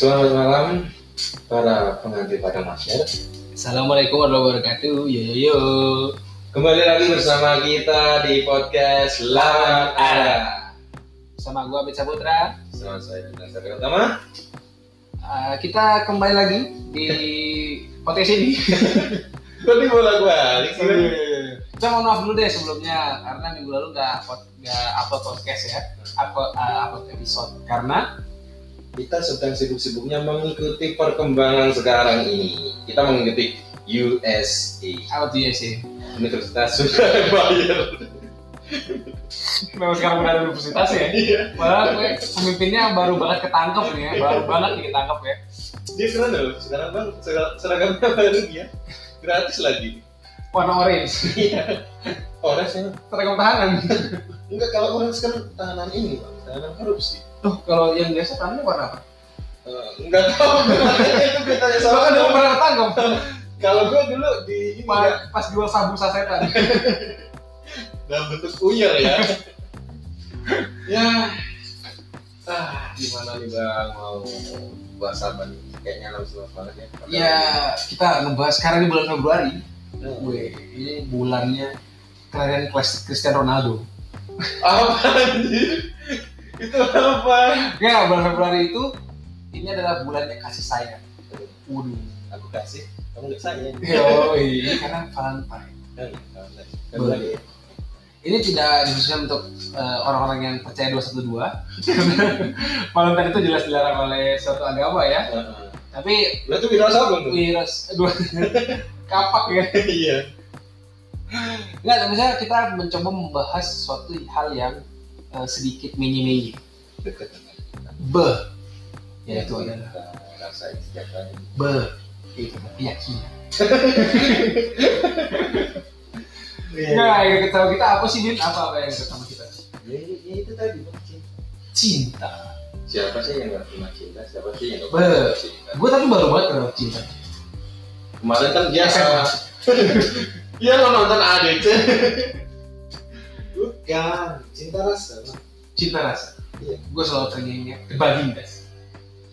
Selamat malam para pengantin pada masyarakat. Assalamualaikum warahmatullahi wabarakatuh. Yo yo yo. Kembali lagi bersama kita di podcast Lawan Ada. Sama gua Abid Saputra. Sama saya Satria Utama. Uh, kita kembali lagi di podcast ini. Kok di bola balik sih? Kita mohon maaf dulu deh sebelumnya karena minggu lalu nggak nggak upload podcast ya, upload, uh, upload episode karena Kita sedang sibuk-sibuknya mengikuti perkembangan sekarang ini. Kita mengikuti USA apa tuh ya sih? Universitas Surabaya. Memang sekarang udah ada universitas ya. Iya. Gue pemimpinnya baru banget ketangkep nih ya, baru banget nih ketangkep ya. Dia keren loh. Sekarang bang ser- seragamnya baru dia. Gratis lagi. Warna orange, Iya. Orange ya. seragam tahanan. Enggak kalau orange kan tahanan ini bang. Tahanan korupsi. Tuh kalau yang biasa tahanannya warna apa? Eh, enggak tahu itu kita Soalnya sama kan dong. pernah ketangkep. Kalau gue dulu di ini ya, pas, pas jual sabu sasetan. dalam bentuk uyer ya. ya. Ah, gimana nih bang mau bahas apa nih? Kayaknya langsung banget ya. ya kita ngebahas sekarang ini bulan Februari. Gue ini bulannya kalian kelas Cristiano Ronaldo. apa anjir? Itu apa? Ya bulan Februari itu ini adalah bulannya kasih sayang. Waduh. Aku kasih, kamu nggak sayang. Yoi, karena Valentine. Kan, kan. Ini tidak dikhususkan untuk eh, orang-orang yang percaya 212. Valentine itu jelas dilarang oleh suatu agama ya. Heeh. Tapi Lah itu viral sabun tuh. virus dua kapak ya. Iya. Enggak, misalnya kita mencoba membahas suatu hal yang eh, sedikit dengan Be. Ya itu adalah hari. be. Itu keyakinan. Iya. Nah, yang ketahui kita apa sih, Bin? Apa apa yang ketahui kita? Ya, ya itu tadi. Cinta. Siapa sih yang nggak pernah cinta? Siapa sih yang Be. pernah cinta? Gue tapi baru banget kenal cinta. Kemarin kan dia SMA. Iya lo nonton ADC. Bukan, cinta rasa. Bang. Cinta rasa. Iya. Gue selalu ternyanyi Bagindas.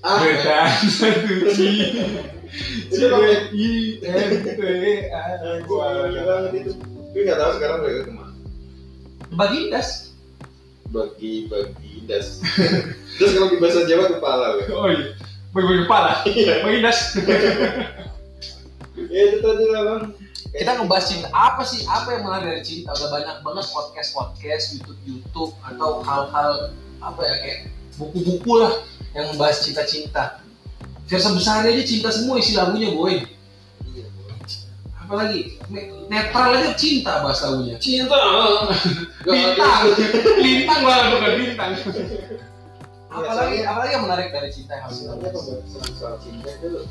Ah, Beda satu namanya- I N T A. Wah, gila banget itu. Gue nggak tahu sekarang mereka ke mana. Bagindas. Bagi bagi das. Terus kalau di bahasa Jawa kepala. Bang. Oh iya. Bagi-bagi kepala. Iya. Bagindas. Ya itu tadi lah bang. Kita ngebahas cinta. Apa sih? Apa yang menarik dari cinta? Udah banyak banget podcast podcast YouTube YouTube atau hal-hal apa ya kayak buku-buku lah yang membahas cinta-cinta. Versi besarnya aja cinta semua isi lagunya boy. Iya. apalagi? Ne- netral aja cinta bahasa lagunya. Cinta. bintang. Bintang. Lah bukan bintang. Apalagi soalnya- apalagi yang menarik dari cinta yang harus cinta itu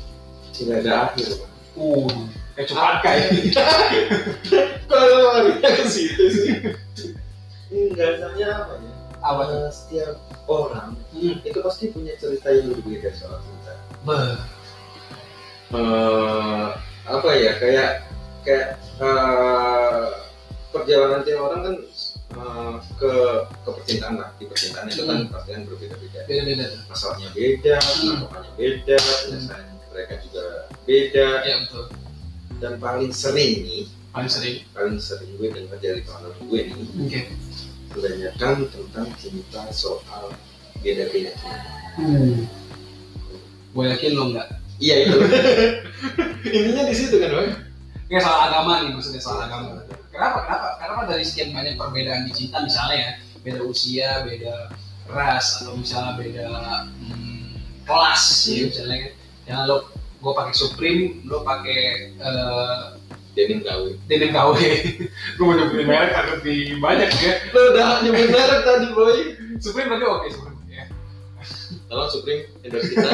tidak ada akhir. Bang. uh kayak Kalau larinya ke situ sih. Enggak, soalnya apa ya? apa Eh, setiap orang Hmm. itu pasti punya cerita yang berbeda soal cinta. Beuh. Eh, apa ya kayak kayak eh, perjalanan tiap orang kan eh, ke ke percintaan lah di percintaan itu kan Hmm. pasti kan berbeda-beda beda-beda masalahnya beda Hmm. pokoknya beda penyelesaian mereka juga beda ya betul dan paling sering nih paling sering paling sering gue dengar dari kawan gue nih oke kebanyakan tentang cinta soal beda-beda Hmm. Gue yakin lo enggak. iya itu intinya di situ kan bang Kayak soal agama nih, maksudnya soal agama. Kenapa? Kenapa? Kenapa dari sekian banyak perbedaan di cinta misalnya ya, beda usia, beda ras, atau misalnya beda hmm, kelas, ya misalnya kan. Yang lo gue pakai Supreme, lo pakai uh, denim KW Denim KW. gue mau nyebutin merek kan lebih banyak ya. lo udah nyebut merek tadi boy Supreme tapi oke Supreme ya. tolong Supreme endorse kita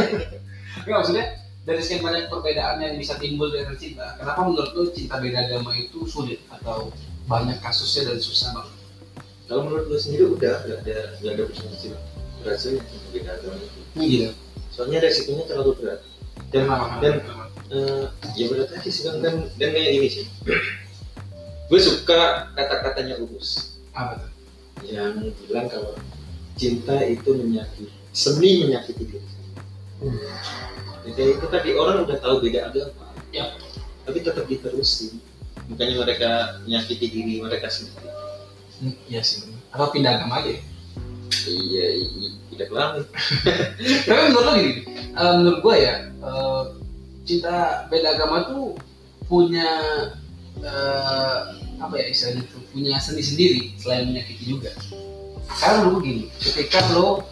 Enggak maksudnya dari sekian banyak perbedaan yang bisa timbul dari cinta, kenapa menurut lo cinta beda agama itu sulit atau banyak kasusnya dan susah banget? kalau menurut lo sendiri udah nggak ada nggak ada perselisihan rasanya cinta beda agama itu Gitu. soalnya resikonya terlalu berat dan dan eh, ya berat aja sih bang dan dan kayak ini sih. Gue suka kata-katanya Uus apa tuh? yang bilang kalau cinta itu menyakiti seni menyakiti diri. Ya, kayak itu tadi orang udah tahu beda agama. Ya. tapi tetap diterusin. Bukannya mereka menyakiti diri mereka sendiri. Hmm, iya sih. Atau pindah agama aja. Ya. iya iya tidak lama tapi menurut lo gini eh, menurut gue ya eh, cinta beda agama tuh punya eh, apa ya istilahnya tuh punya seni sendiri selain menyakiti juga. Karena menurut gue gini ketika lo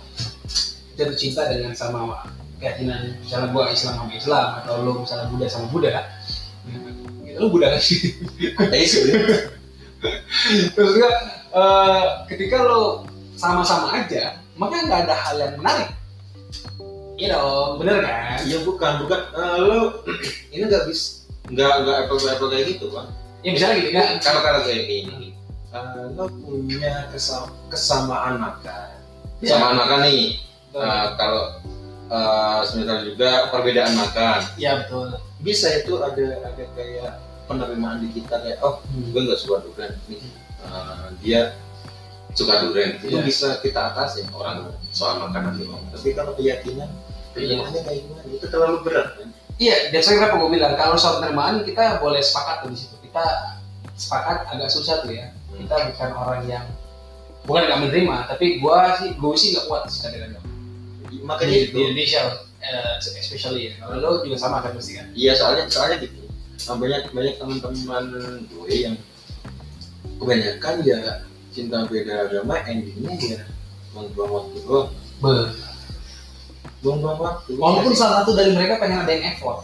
jatuh cinta dengan sama keyakinan misalnya gue Islam sama Islam atau lo misalnya Buddha sama Buddha gitu lo Buddha kan? Sih ateis sebenarnya terus juga eh, ketika lo sama-sama aja maka nggak ada hal yang menarik iya dong bener kan? Iya bukan bukan. Eh, lo ini nggak bisa nggak nggak apple to apple kayak gitu kan ya misalnya gitu kan kalau kalau kayak gini eh, lo punya kesam- kesamaan makan. Kesamaan makan nih Eh, kalau eh, semisal juga perbedaan makan. Iya betul. Bisa itu ada ada kayak penerimaan di kita kayak oh gue nggak suka durian nih. Eh, dia suka durian. Itu Iya. bisa kita atasin orang soal makanan doang tapi kalau keyakinan keyakinannya kayak gimana? Itu terlalu berat kan? Iya dan saya kenapa gue bilang kalau soal penerimaan kita boleh sepakat di situ. Kita sepakat agak susah tuh ya. Kita bukan orang yang bukan nggak menerima tapi gue sih gue sih nggak kuat agama makanya di, itu. di Indonesia eh, especially ya. Kalau lo juga sama kan pasti kan? Iya soalnya soalnya gitu. Nah, banyak banyak teman-teman gue yang kebanyakan ya cinta beda agama endingnya ya buang-buang waktu doang. Be. Buang-buang waktu. Walaupun salah satu dari mereka pengen ada yang effort.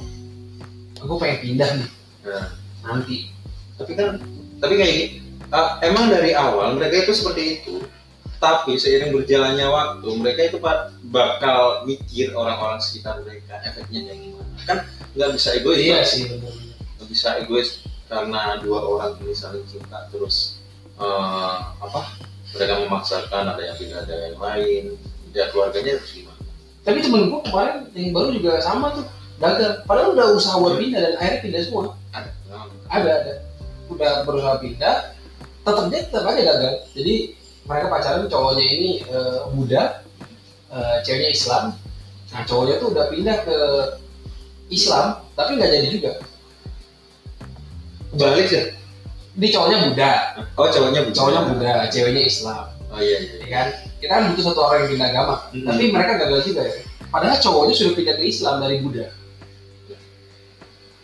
Aku pengen pindah nih. Nah, nanti. Tapi kan tapi kayak gini ah, emang dari awal mereka itu seperti itu. Tapi seiring berjalannya waktu mereka itu bakal mikir orang-orang sekitar mereka efeknya kayak gimana. Kan nggak bisa egois iya sih nggak bisa egois karena dua orang ini saling cinta terus eh, apa mereka memaksakan ada yang tidak ada yang lain. Ya keluarganya harus gimana tapi temen gue kemarin yang baru juga sama tuh gagal. Padahal udah usaha buat pindah dan akhirnya pindah semua. Ada. Ada ada. Udah berusaha pindah tetap dia tetap aja gagal. Jadi mereka pacaran cowoknya ini eh, Buddha eh, ceweknya Islam. Nah cowoknya tuh udah pindah ke Islam tapi nggak jadi juga. Balik ya? Di cowoknya Buddha oh cowoknya Buddha. cowoknya Buddha ceweknya Islam. Oh iya iya. Ya kan kita kan butuh satu orang yang pindah agama Hmm. tapi mereka gagal juga ya padahal cowoknya sudah pindah ke Islam dari Buddha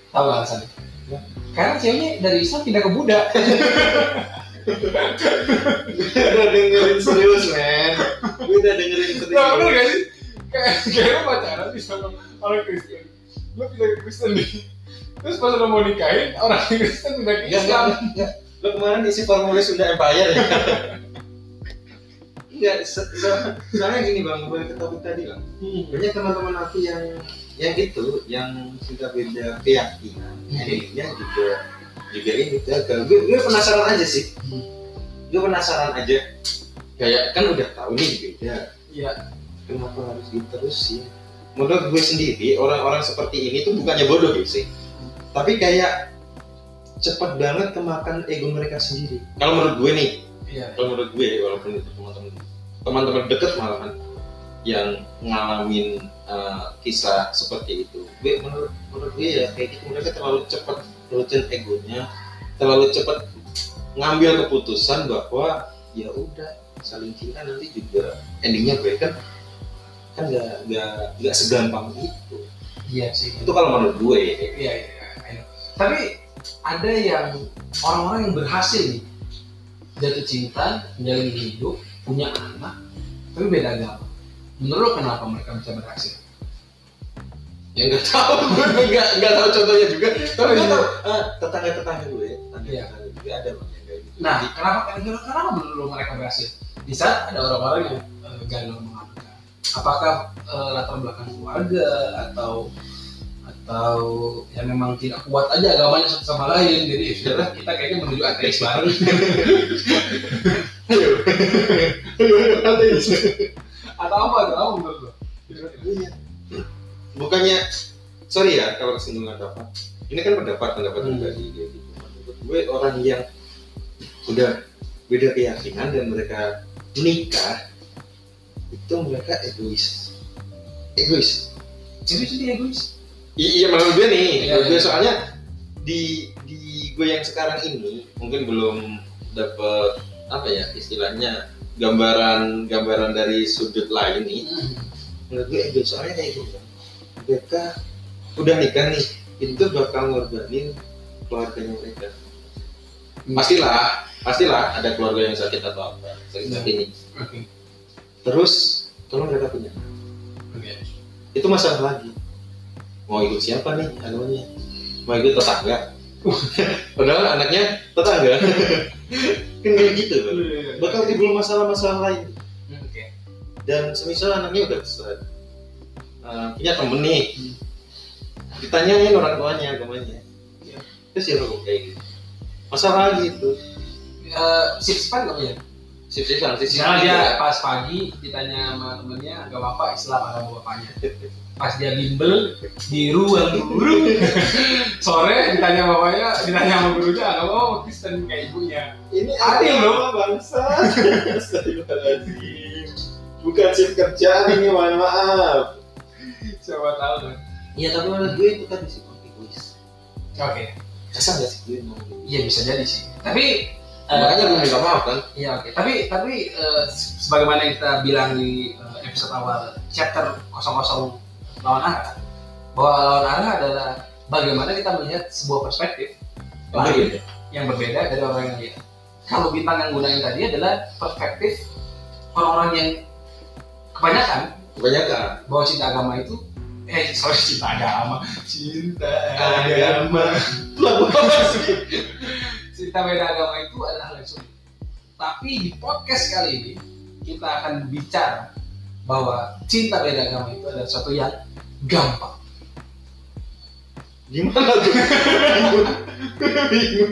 tahu nggak alasannya Ya. karena ceweknya dari Islam pindah ke Buddha udah dengerin serius men gue udah dengerin serius Nah, bener gak sih? Kayak kayak lu pacaran nih sama orang Kristen. Lu pindah ke Kristen nih. Terus pas udah mau nikahin, orang Kristen pindah ke Enggak, Islam. enggak, enggak. Lo kemarin isi formulir Sunda Empire ya? Enggak, se- se- soalnya gini bang, balik ke topik tadi bang. Banyak teman-teman aku yang yang itu, yang sudah beda keyakinan, Hmm. endingnya juga juga ini gagal. Gue, gue penasaran aja sih. Hmm. Gue penasaran aja. Kayak kan udah tahu nih beda. Iya. Kenapa harus diterusin? Menurut gue sendiri, orang-orang seperti ini tuh bukannya bodoh ya sih. Tapi kayak cepet banget kemakan ego mereka sendiri. Kalau menurut gue nih, Iya. kalau menurut gue walaupun itu teman-teman teman-teman deket malahan yang ngalamin uh, kisah seperti itu gue menurut menurut gue ya kayak gitu mereka terlalu cepat nurutin egonya terlalu cepat ngambil keputusan bahwa ya udah saling cinta nanti juga endingnya baik kan kan nggak nggak nggak segampang itu Iya sih. itu kalau menurut gue ya. Iya, iya, iya. Tapi ada yang orang-orang yang berhasil nih jatuh cinta, menjalin hidup, punya anak, tapi beda agama. Menurut lo kenapa mereka bisa berhasil? ya nggak tahu gue nggak nggak tahu contohnya juga tapi nggak iya. tahu ah, tetangga tetangga gue tetangga Iya. tetangga juga ada bang yang kayak gitu Nah, kenapa kenapa, kenapa menurut lo mereka berhasil? Di saat ada orang-orang yang uh, gagal mengangkat. Apakah eh, latar belakang keluarga atau atau yang memang tidak kuat aja agamanya satu sama lain jadi ya sudahlah kita kayaknya menuju ateis atau apa atau apa menurut lo? Iya. Bukannya sorry ya kalau kesinggungan pendapat. Ini kan pendapat pendapat Hmm. pribadi dia gitu. Menurut gue orang yang udah beda keyakinan dan mereka menikah itu mereka egois. Egois. serius dia egois I- iya menurut gue nih Iya, gue iya. soalnya di di gue yang sekarang ini mungkin belum dapet apa ya istilahnya gambaran gambaran dari sudut lain nih. Menurut gue egois soalnya kayak gitu. Mereka udah nikah nih itu bakal ngorbanin keluarganya mereka. Pastilah pastilah ada keluarga yang sakit atau apa sakit Iya. hati ini terus kalau mereka punya. Itu masalah lagi. Mau ikut siapa nih anunya? Mau ikut tetangga padahal anaknya tetangga. Kan kayak gitu kan bakal timbul masalah-masalah lain. Oke. Dan semisal anaknya udah besar eh, punya temen nih. Hmm. ditanyain orang tuanya agamanya Iya. terus ya kayak gitu. Masalah gitu Eh, sipan nggak punya sip sip sip sip Misalnya dia pas pagi ditanya sama temennya agak apa Islam agama bapaknya. Pas dia bimbel di ruang guru, sore ditanya bapaknya, ditanya sama gurunya agama apa Kristen kayak ibunya. ini Adil, agama bangsa bukan sip kerjaan ini mohon maaf Siapa tahu kan? Iya tapi menurut gue itu kan egois. Oke, Masa nggak sih gue ngomong gitu? iya bisa jadi sih. Tapi eh, Makanya gue minta maaf kan. Iya oke. Tapi tapi eh, sebagaimana yang kita bilang di eh, episode awal chapter 00 lawan arah bahwa lawan arah adalah bagaimana kita melihat sebuah perspektif lain yang berbeda dari orang yang lihat. Kalau bintang yang gunain tadi adalah perspektif orang-orang yang kebanyakan Kebanyakan. bahwa cinta agama itu eh sorry cinta agama cinta Agama. Lagu apa sih? cinta beda agama itu adalah hal yang sulit. Tapi di podcast kali ini kita akan bicara bahwa cinta beda agama itu adalah sesuatu yang gampang. Gimana tuh? Bingung.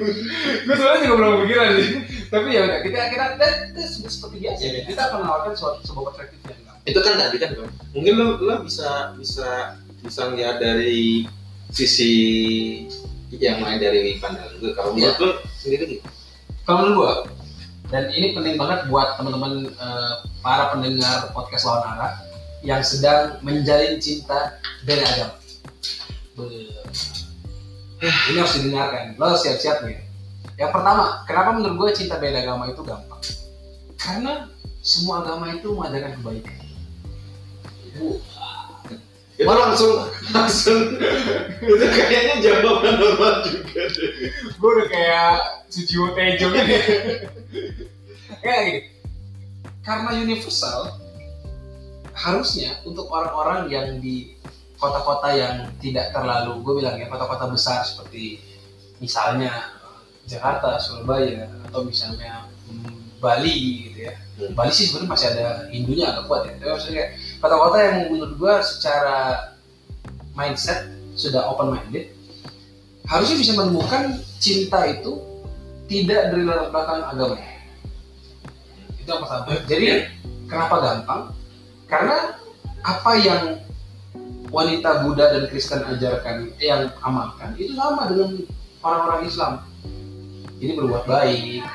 Gue sebenarnya juga belum pikiran sih. Tapi ya udah kita kita kita, kita seperti biasa. Iya. Kita akan menawarkan suatu sebuah perspektif yang gampang. Itu kan tadi kan. Mungkin lo, lo bisa bisa bisa lihat dari sisi yang lain dari pandangan gue. Kalau menurut lo sendiri gitu. Kalau menurut gua dan ini penting banget buat teman-teman eh, para pendengar podcast lawan arah yang sedang menjalin cinta beda agama. Be- Ini harus didengarkan. Lo siap-siap nih. Yang pertama, kenapa menurut gue cinta beda agama itu gampang? Karena semua agama itu mengajarkan kebaikan. Bu, Itu langsung langsung itu kayaknya jawaban normal juga deh. gue udah kayak Sujiwo Tejo gitu. kayak gini. Karena universal, harusnya untuk orang-orang yang di kota-kota yang tidak terlalu, gue bilang ya kota-kota besar seperti misalnya Jakarta, Surabaya, atau misalnya hmm, Bali gitu ya. Bali sih sebenarnya masih ada Hindunya agak kuat ya. Tapi maksudnya kayak kota-kota yang menurut gue secara mindset sudah open minded, harusnya bisa menemukan cinta itu tidak dari latar belakang agama. Itu yang pertama. Jadi kenapa gampang? Karena apa yang wanita Buddha dan Kristen ajarkan, eh, yang amalkan itu sama dengan orang-orang Islam. Jadi berbuat baik,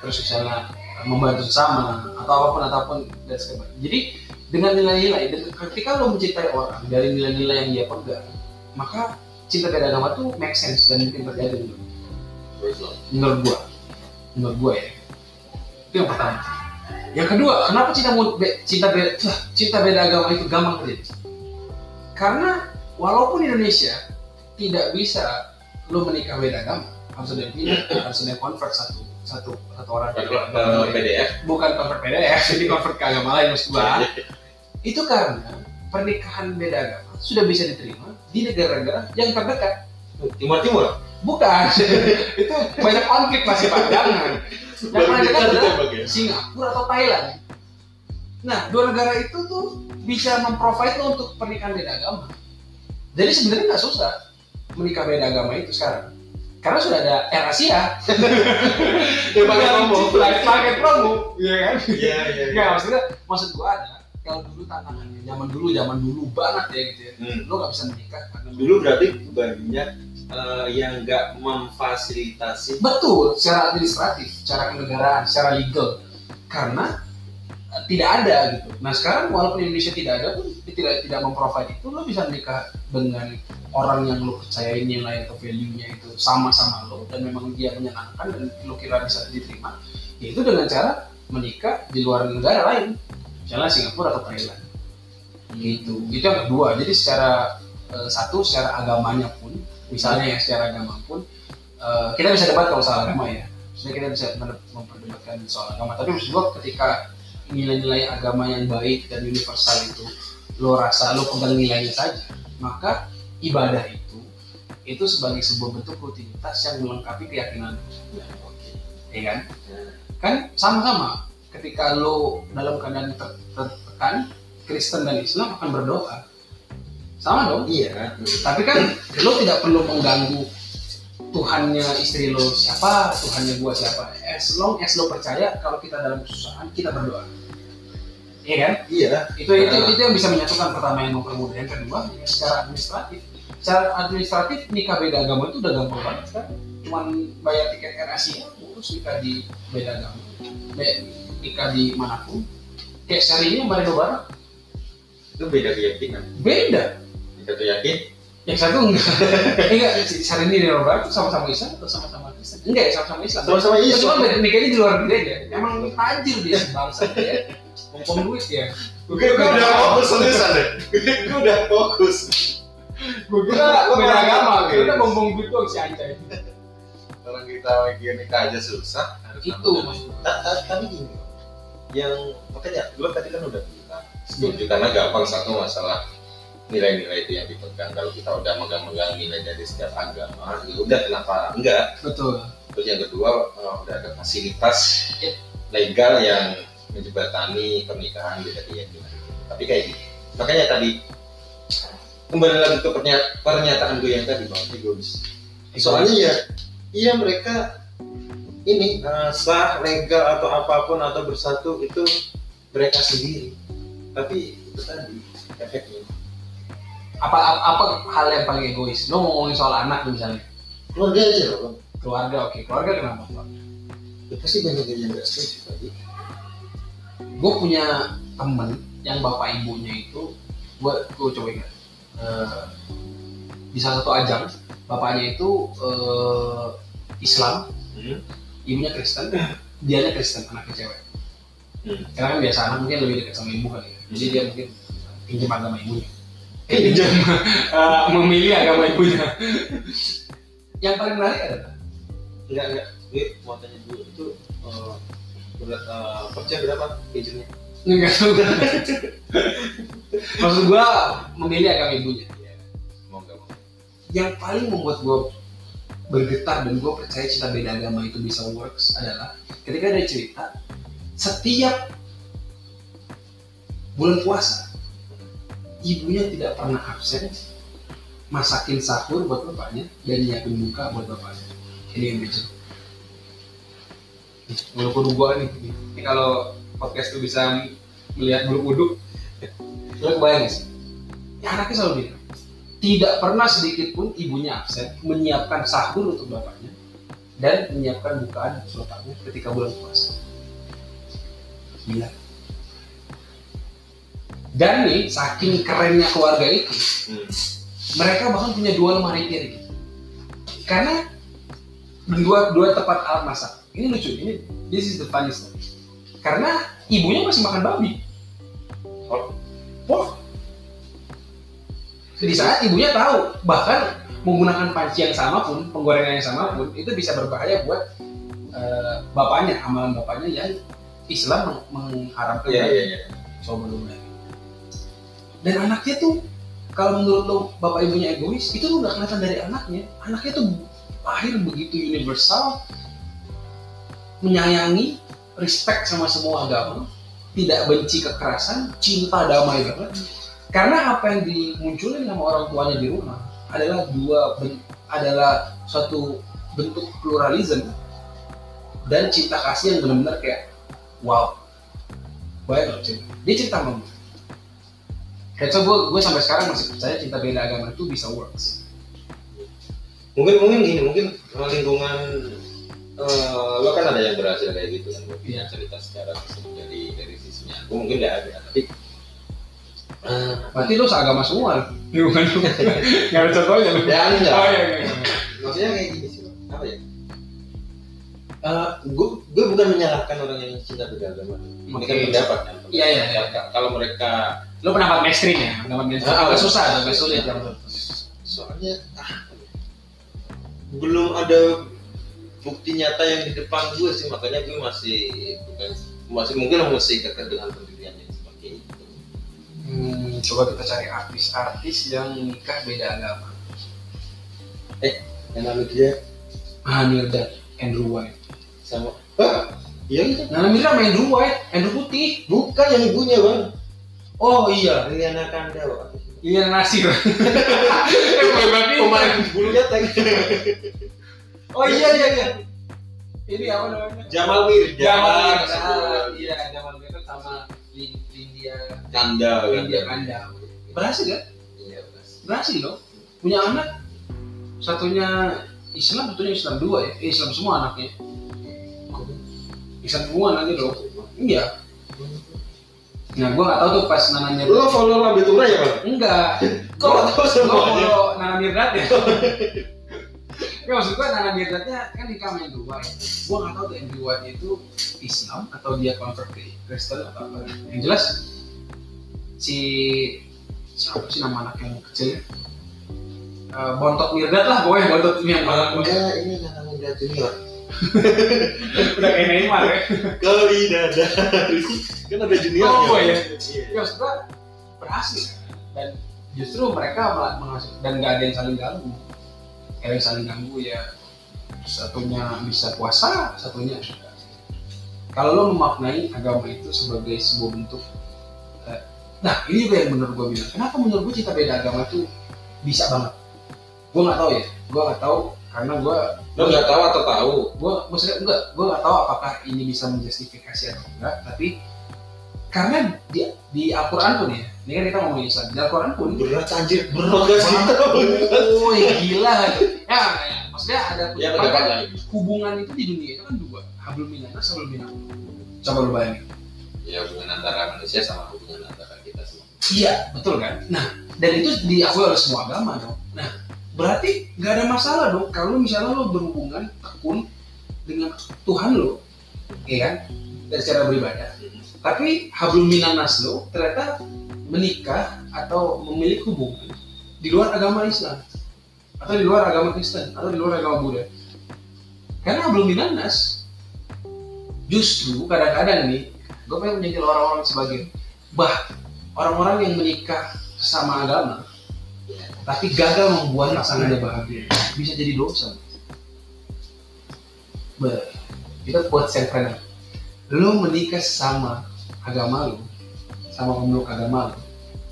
terus misalnya membantu sesama atau apa pun apa pun dan sebagainya. Jadi dengan nilai-nilai ketika lo mencintai orang dari nilai-nilai yang dia pegang, maka cinta beda agama tuh make sense dan mungkin terjadi. Menurut menurut gua. Menurut gua ya. Itu yang pertama. Yang kedua kenapa cinta be- cinta beda cinta beda agama itu gampang terjadi? Karena walaupun Indonesia tidak bisa lo menikah beda agama harus ada yang pindah harus ada yang convert satu satu satu orang. Lain. PDF. bukan convert PDF jadi convert ke agama lain maksud gua itu karena pernikahan beda agama sudah bisa diterima di negara-negara yang terdekat Timur Timur. bukan itu banyak konflik masih pak jangan yang paling dekat adalah Singapura atau Thailand. Nah, dua negara itu tuh bisa memprovide lo untuk pernikahan beda agama. Jadi sebenarnya nggak susah menikah beda agama itu sekarang. Karena sudah ada Air Asia. Ya pakai promo. Pakai promo, iya kan? Iya iya. Nggak, maksudnya maksud gua ada kalau dulu tantangannya zaman dulu zaman dulu banget ya gitu ya. Hmm. Lo nggak bisa menikah karena Dulu berarti banyak eh, yang nggak memfasilitasi. Betul, secara administratif, secara kenegaraan, secara legal. Karena eh, tidak ada gitu. Nah sekarang walaupun Indonesia tidak ada pun tidak tidak memprovide itu lo bisa menikah dengan orang yang lo percayain nilai atau value-nya itu sama sama lo dan memang dia menyenangkan dan lo kira bisa diterima ya itu dengan cara menikah di luar negara lain misalnya Singapura atau Thailand. Gitu. Itu yang kedua. Jadi secara eh, satu secara agamanya pun misalnya ya secara agama pun eh, kita bisa debat kalau soal agama ya. Maksudnya kita bisa mem- memperdebatkan soal agama. Tapi maksud gua ketika nilai-nilai agama yang baik dan universal itu lo rasa lo pegang nilainya saja maka ibadah itu itu sebagai sebuah bentuk rutinitas yang melengkapi keyakinan. Ya, ya kan? Kan sama-sama ketika lo dalam keadaan ter- tertekan Kristen dan Islam akan berdoa. Sama dong? Iya. tapi kan lo tidak perlu mengganggu Tuhannya istri lo siapa Tuhannya gua siapa. As long as lo percaya kalau kita dalam kesusahan kita berdoa. Iya kan? Iya. itu itu itu yang bisa menyatukan pertama yang mempermudah. Yang kedua ya, secara administratif. Secara administratif nikah beda agama itu udah gampang banget kan? Cuman bayar tiket Air Asia urus nikah di beda agama. Be- nikah di mana pun kayak sehari ini Marino Barat Itu beda keyakinan. beda Kita tuh yakin. yang satu enggak enggak Syahrini dan Marino Barat itu sama-sama Islam atau sama-sama Kristen enggak ya sama-sama Islam Sama-sama Islam. cuma beda nikahnya di luar gereja emang tajir dia bangsa dia ngomong duit ya Gue udah fokus tulisan deh. Gue udah fokus. gue kira beda agama gue udah ngomong duit doang si Anjay Kalau kita lagi nikah aja susah. itu sama-sama. maksud gue. Ta- ta- tapi gini yang makanya gue tadi kan udah bilang setuju karena gampang satu masalah nilai-nilai itu yang dipegang. Kalau kita udah megang-megang nilai dari setiap agama ya udah kenapa enggak? Betul. Terus yang kedua eh, udah ada fasilitas legal yang menjembatani pernikahan beda keyakinan tapi kayak gitu makanya tadi kembali lagi ke pernya- pernyataan gue yang tadi bang egois soalnya ya iya mereka ini eh, sah legal atau apa pun atau bersatu itu mereka sendiri. Tapi itu tadi efeknya. Apa apa hal yang paling egois? Lo ngomongin soal anak misalnya? Keluarga aja loh keluarga oke. Keluarga kenapa keluarga ya pasti banyak yang nggak setuju tadi. Gue punya temen yang bapak ibunya itu gue gue coba ingat. Eh, di salah satu ajang bapaknya itu eh, Islam. Hmm. Ibunya Kristen dianya Kristen anaknya cewek. Hmm. karena kan biasa anak mungkin lebih dekat sama ibu kali ya. Jadi dia mungkin pinjam agama ibunya. Eh, Pinjam. eh, memilih agama ibunya. Yang paling menarik adalah enggak enggak. Gue mau tanya dulu itu eh, berat eh, percaya berapa gajinya Enggak tahu. Maksud gua memilih agama ibunya. mau nggak mau. Yang paling membuat gua bergetar dan gua percaya cinta beda agama itu bisa works adalah ketika ada cerita setiap bulan puasa ibunya tidak pernah absen masakin sahur buat bapaknya dan nyiapin buka buat bapaknya. Ini yang Nih, walaupun gua nih ini kalau podcast itu bisa melihat bulu kuduk lo kebayang sih? Ya, anaknya selalu bilang tidak pernah sedikit pun ibunya absen menyiapkan sahur untuk bapaknya dan menyiapkan bukaan untuk bapaknya ketika bulan puasa gila dan nih saking kerennya keluarga itu hmm. mereka bahkan punya dua lemari piring karena dua dua tempat alat masak ini lucu ini this is the funny story karena ibunya masih makan babi Oh. Wah. Di saat ibunya tahu bahkan menggunakan panci yang sama pun penggorengan yang sama pun itu bisa berbahaya buat eh, bapaknya amalan bapaknya yang Islam meng- mengharamkan. Iya iya iya. Coba dulu lagi. Dan anaknya tuh kalau menurut lo bapak ibunya egois itu tuh nggak kelihatan dari anaknya. Anaknya tuh lahir begitu universal menyayangi respect sama semua agama tidak benci kekerasan cinta damai banget karena apa yang dimunculin sama orang tuanya di rumah adalah dua adalah suatu bentuk pluralisme dan cinta kasih yang benar-benar kayak wow banyak loh cinta. Dia cerita sama gue kayak so gue gue sampai sekarang masih percaya cinta beda agama itu bisa works. Mungkin mungkin gini mungkin lingkungan eh, lo kan ada yang berhasil kayak gitu kan gue Iya. cerita secara dari dari sisinya. Aku mungkin nggak ada tapi Berarti lu seagama semua. Bukan lu. Enggak ada contohnya lu. ya enggak Oh iya iya. maksudnya kayak gini sih apa ya Eh, gue gue bukan menyalahkan orang yang cinta beda agama ini kan Oke. pendapat kan Iya, iya, iya. Kalau- kalau mereka Lu pendapat ekstrim ya? Pendapat ekstrim. Ah, Agak ah. susah, agak sulit ya. soalnya ah, belum ada bukti nyata yang di depan gue sih makanya gue masih bukan masih mungkin masih kekeh dengan pendirian yang seperti itu Hmm, coba kita cari artis-artis yang nikah beda agama. yang namanya dia Ah, Mirdad, Andrew White. sama ah, iya itu Nah, Mirdad sama Andrew White, Andrew Putih. bukan yang ibunya bang Oh iya, Riana Kandel Iya Nasir. eh, pemain bulunya tag Oh iya iya iya. Ini apa namanya? Jamal Mirdad Jamal. Iya, Jamal Mirdad sama Lin- India Kandel India Kanda. Berhasil kan? iya belas. Berhasil loh. Punya anak satunya Islam, satunya Islam dua ya. Eh, Islam semua anaknya. Islam semua anaknya loh. Iya. Nah, gua nggak tahu tuh pas Nana Mirdad. lo follow Lambe Tura ya bang Enggak. kok lo tau Gua semuanya follow Nana Mirdad ya. Ya maksud gua Nana Mirdadnya kan nikah sama Andrew White. Gua nggak tahu tuh Andrew White itu Islam atau dia convert ke Kristen atau apa. Yang jelas si siapa sih nama anak yang kecil? Eh, Bontot Mirdad lah, pokoknya Bontot ini yang malah enggak ini Nana Mirdad Junior udah kayak Neymar ya. Kali Dadari kan ada junior Oh, iya. iya. Ya gua berhasil dan justru mereka malah menghasil dan nggak ada yang saling ganggu. Kayak yang saling ganggu ya satunya bisa puasa, satunya enggak. Kalau lo memaknai agama itu sebagai sebuah bentuk Nah, ini juga yang menurut gue bilang. Kenapa menurut gue cinta beda agama itu bisa banget? Gue nggak tahu ya. Gue nggak tahu karena gue lo nggak tahu atau tahu gue maksudnya enggak gue nggak tahu apakah ini bisa menjustifikasi atau enggak tapi karena di di Al-Quran pun ya ini kan kita ngomongin Islam di Al-Quran pun berat anjir berat gak sih oh gila kan ya, ya maksudnya ada ya pendapat lain hubungan itu di dunia itu kan dua hablum minanas hablum minallah coba lu bayangin ya hubungan antara manusia sama hubungan antara iya betul kan? Nah dan itu diakui oleh semua agama dong. Nah berarti nggak ada masalah dong kalau misalnya lo berhubungan tekun dengan Tuhan lo ya kan? Dari secara beribadah. Tapi hablum minanas lo ternyata menikah atau memiliki hubungan di luar agama Islam atau di luar agama Kristen atau di luar agama Buddha. Karena hablum minanas justru kadang-kadang nih gue pengen menyentil orang-orang sebagai bah orang-orang yang menikah sama agama tapi gagal membuat pasangannya bahagia. Bisa jadi dosa. Bah, kita buat self lo menikah sama agama lo sama pemeluk agama lo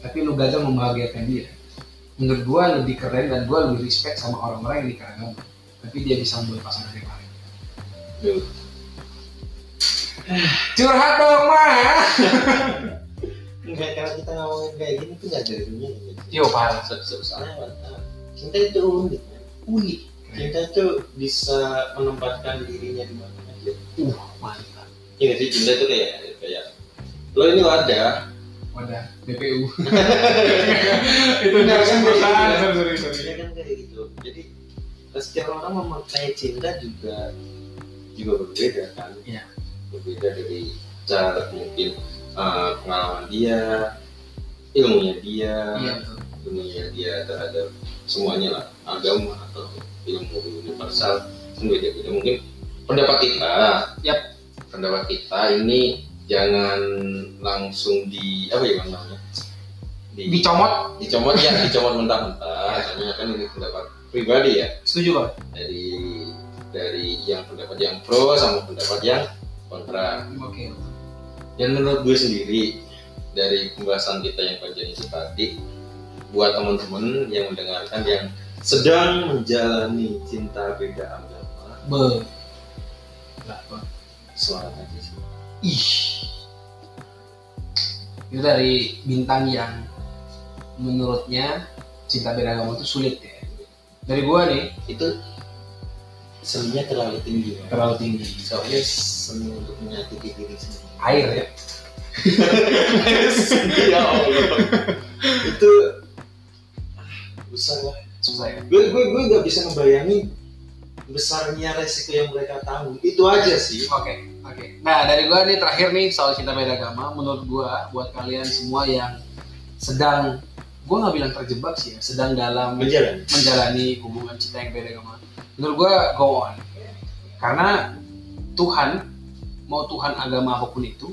tapi lo gagal membahagiakan dia. Menurut gua lebih keren dan gua lebih respect sama orang-orang yang nikah agama tapi dia bisa membuat pasangan yang bahagia. Duh. curhat dong mah Enggak, kalau kita ngomongin kayak gini tuh nggak dari dunia yo parah So- so- Soalnya cinta itu unik. unik Cinta itu bisa menempatkan dirinya di mana aja. uh mantap Iya nggak sih cinta itu kayak kayak lo ini wadah. wadah BPU itu Benar kan, perusahaan gitu sorry sorry Ya kan kayak gitu. Jadi setiap orang memaknai cinta juga juga berbeda kan. Iya. Berbeda dari cara mungkin uh, pengalaman dia, ilmunya dia, iya dunia dia terhadap semuanya lah. Agama atau ilmu universal beda-beda. Mungkin pendapat kita. Yap. pendapat kita ini jangan langsung di apa ya namanya? Di, dicomot? Dicomot ya dicomot mentah-mentah. Soalnya kan ini pendapat pribadi ya. Setuju banget dari dari yang pendapat yang pro sama pendapat yang kontra. Oke dan menurut gue sendiri dari pembahasan kita yang panjang itu tadi buat teman-teman yang mendengarkan yang sedang menjalani cinta beda agama be Berapa? semangat aja sih. Ih. Itu dari bintang yang menurutnya cinta beda agama itu sulit ya. Dari gua nih itu seninya terlalu tinggi. terlalu tinggi. Soalnya seni untuk menyakiti diri sendiri air ya. Ya Allah. Itu besar lah susah ya. Gue gue gue nggak bisa ngebayangin besarnya resiko yang mereka tanggung. Itu aja sih. Oke oke. Nah dari gua nih terakhir nih soal cinta beda agama. Menurut gua buat kalian semua yang sedang gua nggak bilang terjebak sih ya sedang dalam menjalan menjalani hubungan cinta yang beda agama. Menurut gua go on. Karena Tuhan mau Tuhan agama apa pun itu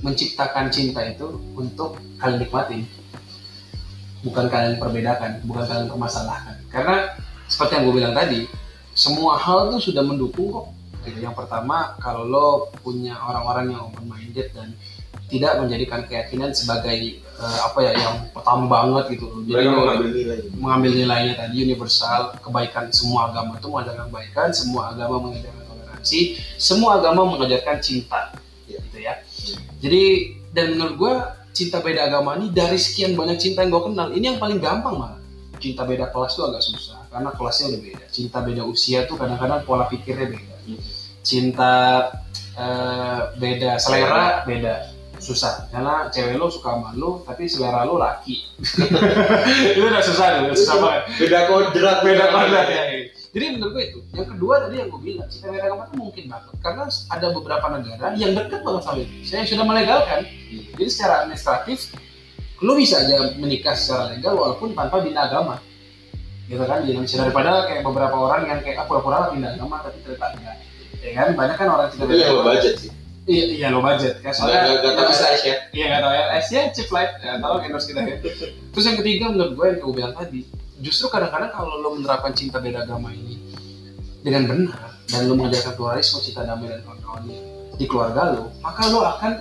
menciptakan cinta itu untuk kalian nikmatin. Bukan kalian perbedakan bukan kalian permasalahkan. Karena seperti yang gue bilang tadi semua hal tuh sudah mendukung kok. Gitu. yang pertama kalau lo punya orang-orang yang open minded dan tidak menjadikan keyakinan sebagai eh, apa ya yang pertama banget gitu lo- mengambil nilai. mengambil nilainya tadi universal kebaikan semua agama itu mengajarkan kebaikan semua agama mengajarkan toleransi semua agama mengajarkan cinta Iya. gitu ya. Jadi dan menurut gue cinta beda agama ini dari sekian banyak cinta yang gue kenal ini yang paling gampang malah. Cinta beda kelas tuh agak susah karena kelasnya udah beda. Cinta beda usia tuh kadang-kadang pola pikirnya beda. Cinta eh, beda selera beda susah. Karena cewek lo suka sama lo tapi selera lo laki. Itu udah susah tuh susah banget. Beda kodrat. Beda banget ya jadi menurut gue itu yang kedua tadi yang gue bilang beda agama itu mungkin banget karena ada beberapa negara yang dekat banget sama Indonesia yang sudah melegalkan. Jadi secara administratif lu bisa aja menikah secara legal walaupun tanpa bina agama. Gitu kan? Di Indonesia daripada kayak beberapa orang yang kayak ah, pura-pura bina agama tapi ternyata enggak. Ya kan? Banyak kan orang itu yang lo budget sih. Iya iya lo budget kan? Soalnya nggak nggak tahu ya, bisa ya. Iya nggak tahu ya, ya chip light, ya tahu endorse kita ya. Terus yang ketiga menurut gue yang gue bilang tadi, justru kadang-kadang kalau lo menerapkan cinta beda agama ini dengan benar dan lo mengajarkan pluralisme, cinta damai dan kawan-kawannya di keluarga lo, maka lo akan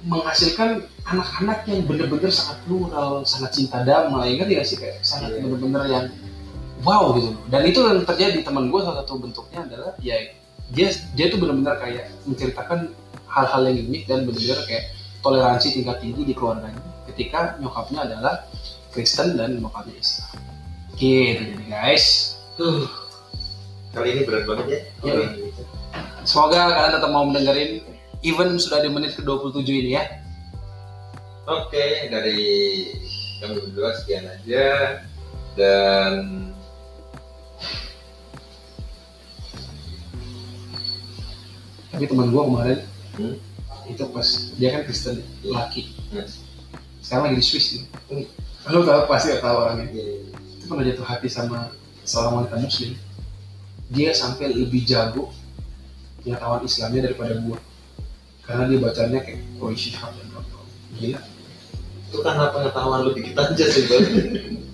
menghasilkan anak-anak yang bener-bener sangat plural, sangat cinta damai, ngerti gak sih kayak sangat Iya. bener-bener yang wow gitu. Dan itu yang terjadi teman gue salah satu bentuknya adalah ya dia dia tuh bener-bener kayak menceritakan hal-hal yang unik dan benar-benar kayak toleransi tingkat tinggi di keluarganya ketika nyokapnya adalah Kristen dan bokapnya Islam gitu jadi guys Huh. kali ini berat banget ya gitu. semoga kalian tetap mau mendengarin even sudah di menit ke 27 ini ya oke dari kami berdua sekian aja dan tapi teman gua kemarin Hmm. itu pas dia kan Kristen laki Hmm. sekarang lagi di Swiss nih Hmm. Lo tau pasti tahu orangnya. Ya, itu pernah jatuh hati sama seorang wanita muslim dia sampai lebih jago pengetahuan Islamnya daripada gua. Karena dia bacanya kayak Roy Shihab dan kawan-kawan gila. Itu karena pengetahuan lu dikit aja sih